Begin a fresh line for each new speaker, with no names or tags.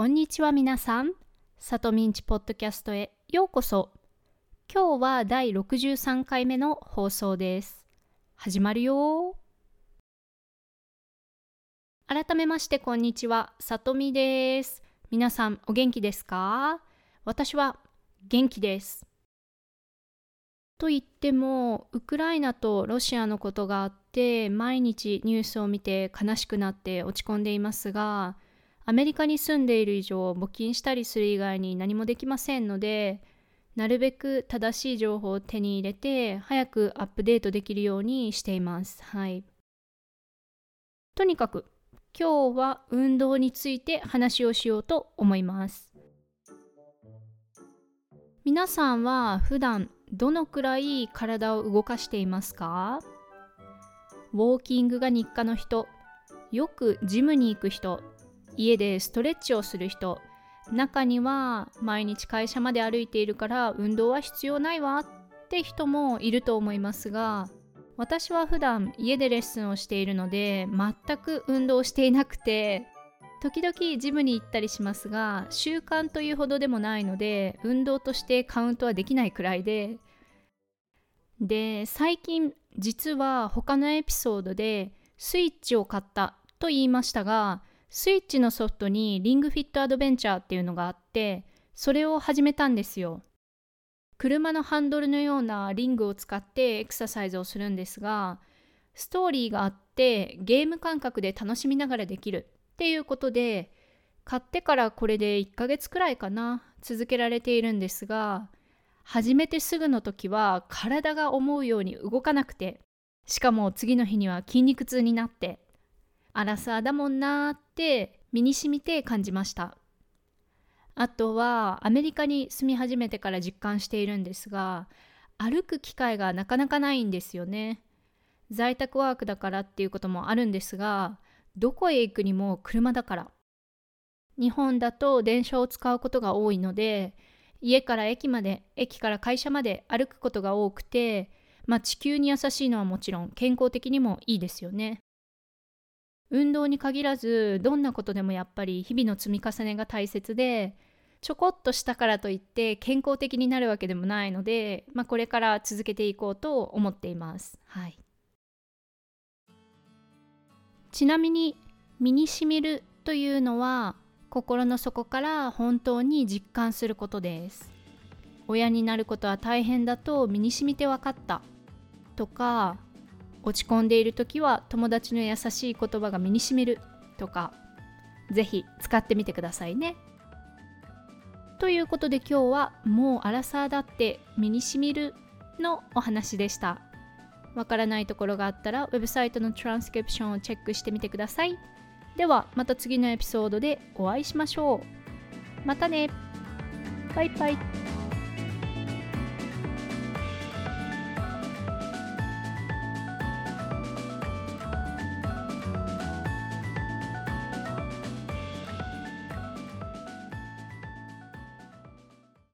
こんにちは皆さん。さとみんちポッドキャストへようこそ。今日は第63回目の放送です。始まるよ改めましてこんにちは、さとみです。皆さんお元気ですか？私は元気です。と言っても、ウクライナとロシアのことがあって、毎日ニュースを見て悲しくなって落ち込んでいますが、アメリカに住んでいる以上募金したりする以外に何もできませんのでなるべく正しい情報を手に入れて早くアップデートできるようにしています。はい。とにかく今日は運動について話をしようと思います。皆さんは普段どのくらい体を動かしていますか？ウォーキングが日課の人よくジムに行く人家でストレッチをする人。中には毎日会社まで歩いているから運動は必要ないわって人もいると思いますが私は普段家でレッスンをしているので全く運動していなくて時々ジムに行ったりしますが習慣というほどでもないので運動としてカウントはできないくらいで。で最近実は他のエピソードでスイッチを買ったと言いましたがスイッチのソフトにリングフィットアドベンチャーっていうのがあってそれを始めたんですよ。車のハンドルのようなリングを使ってエクササイズをするんですがストーリーがあってゲーム感覚で楽しみながらできるっていうことで買ってからこれで1ヶ月くらいかな続けられているんですが始めてすぐの時は体が思うように動かなくてしかも次の日には筋肉痛になってアラサーだもんなーって身に染みて感じました。あとはアメリカに住み始めてから実感しているんですが歩く機会がなかなかないんですよね。在宅ワークだからっていうこともあるんですがどこへ行くにも車だから。日本だと電車を使うことが多いので家から駅まで駅から会社まで歩くことが多くてまあ地球に優しいのはもちろん健康的にもいいですよね。運動に限らずどんなことでもやっぱり日々の積み重ねが大切でちょこっとしたからといって健康的になるわけでもないので、まあ、これから続けていこうと思っています。はい、ちなみに身にしみるというのは心の底から本当に実感することです。親になることは大変だと身にしみて分かったとか落ち込んでいる時は友達の優しい言葉が身にしみるとかぜひ使ってみてくださいね。ということで今日はもうアラサーだって身にしみるのお話でした。わからないところがあったらウェブサイトのトランスクリプションをチェックしてみてください。ではまた次のエピソードでお会いしましょう。またねバイバイ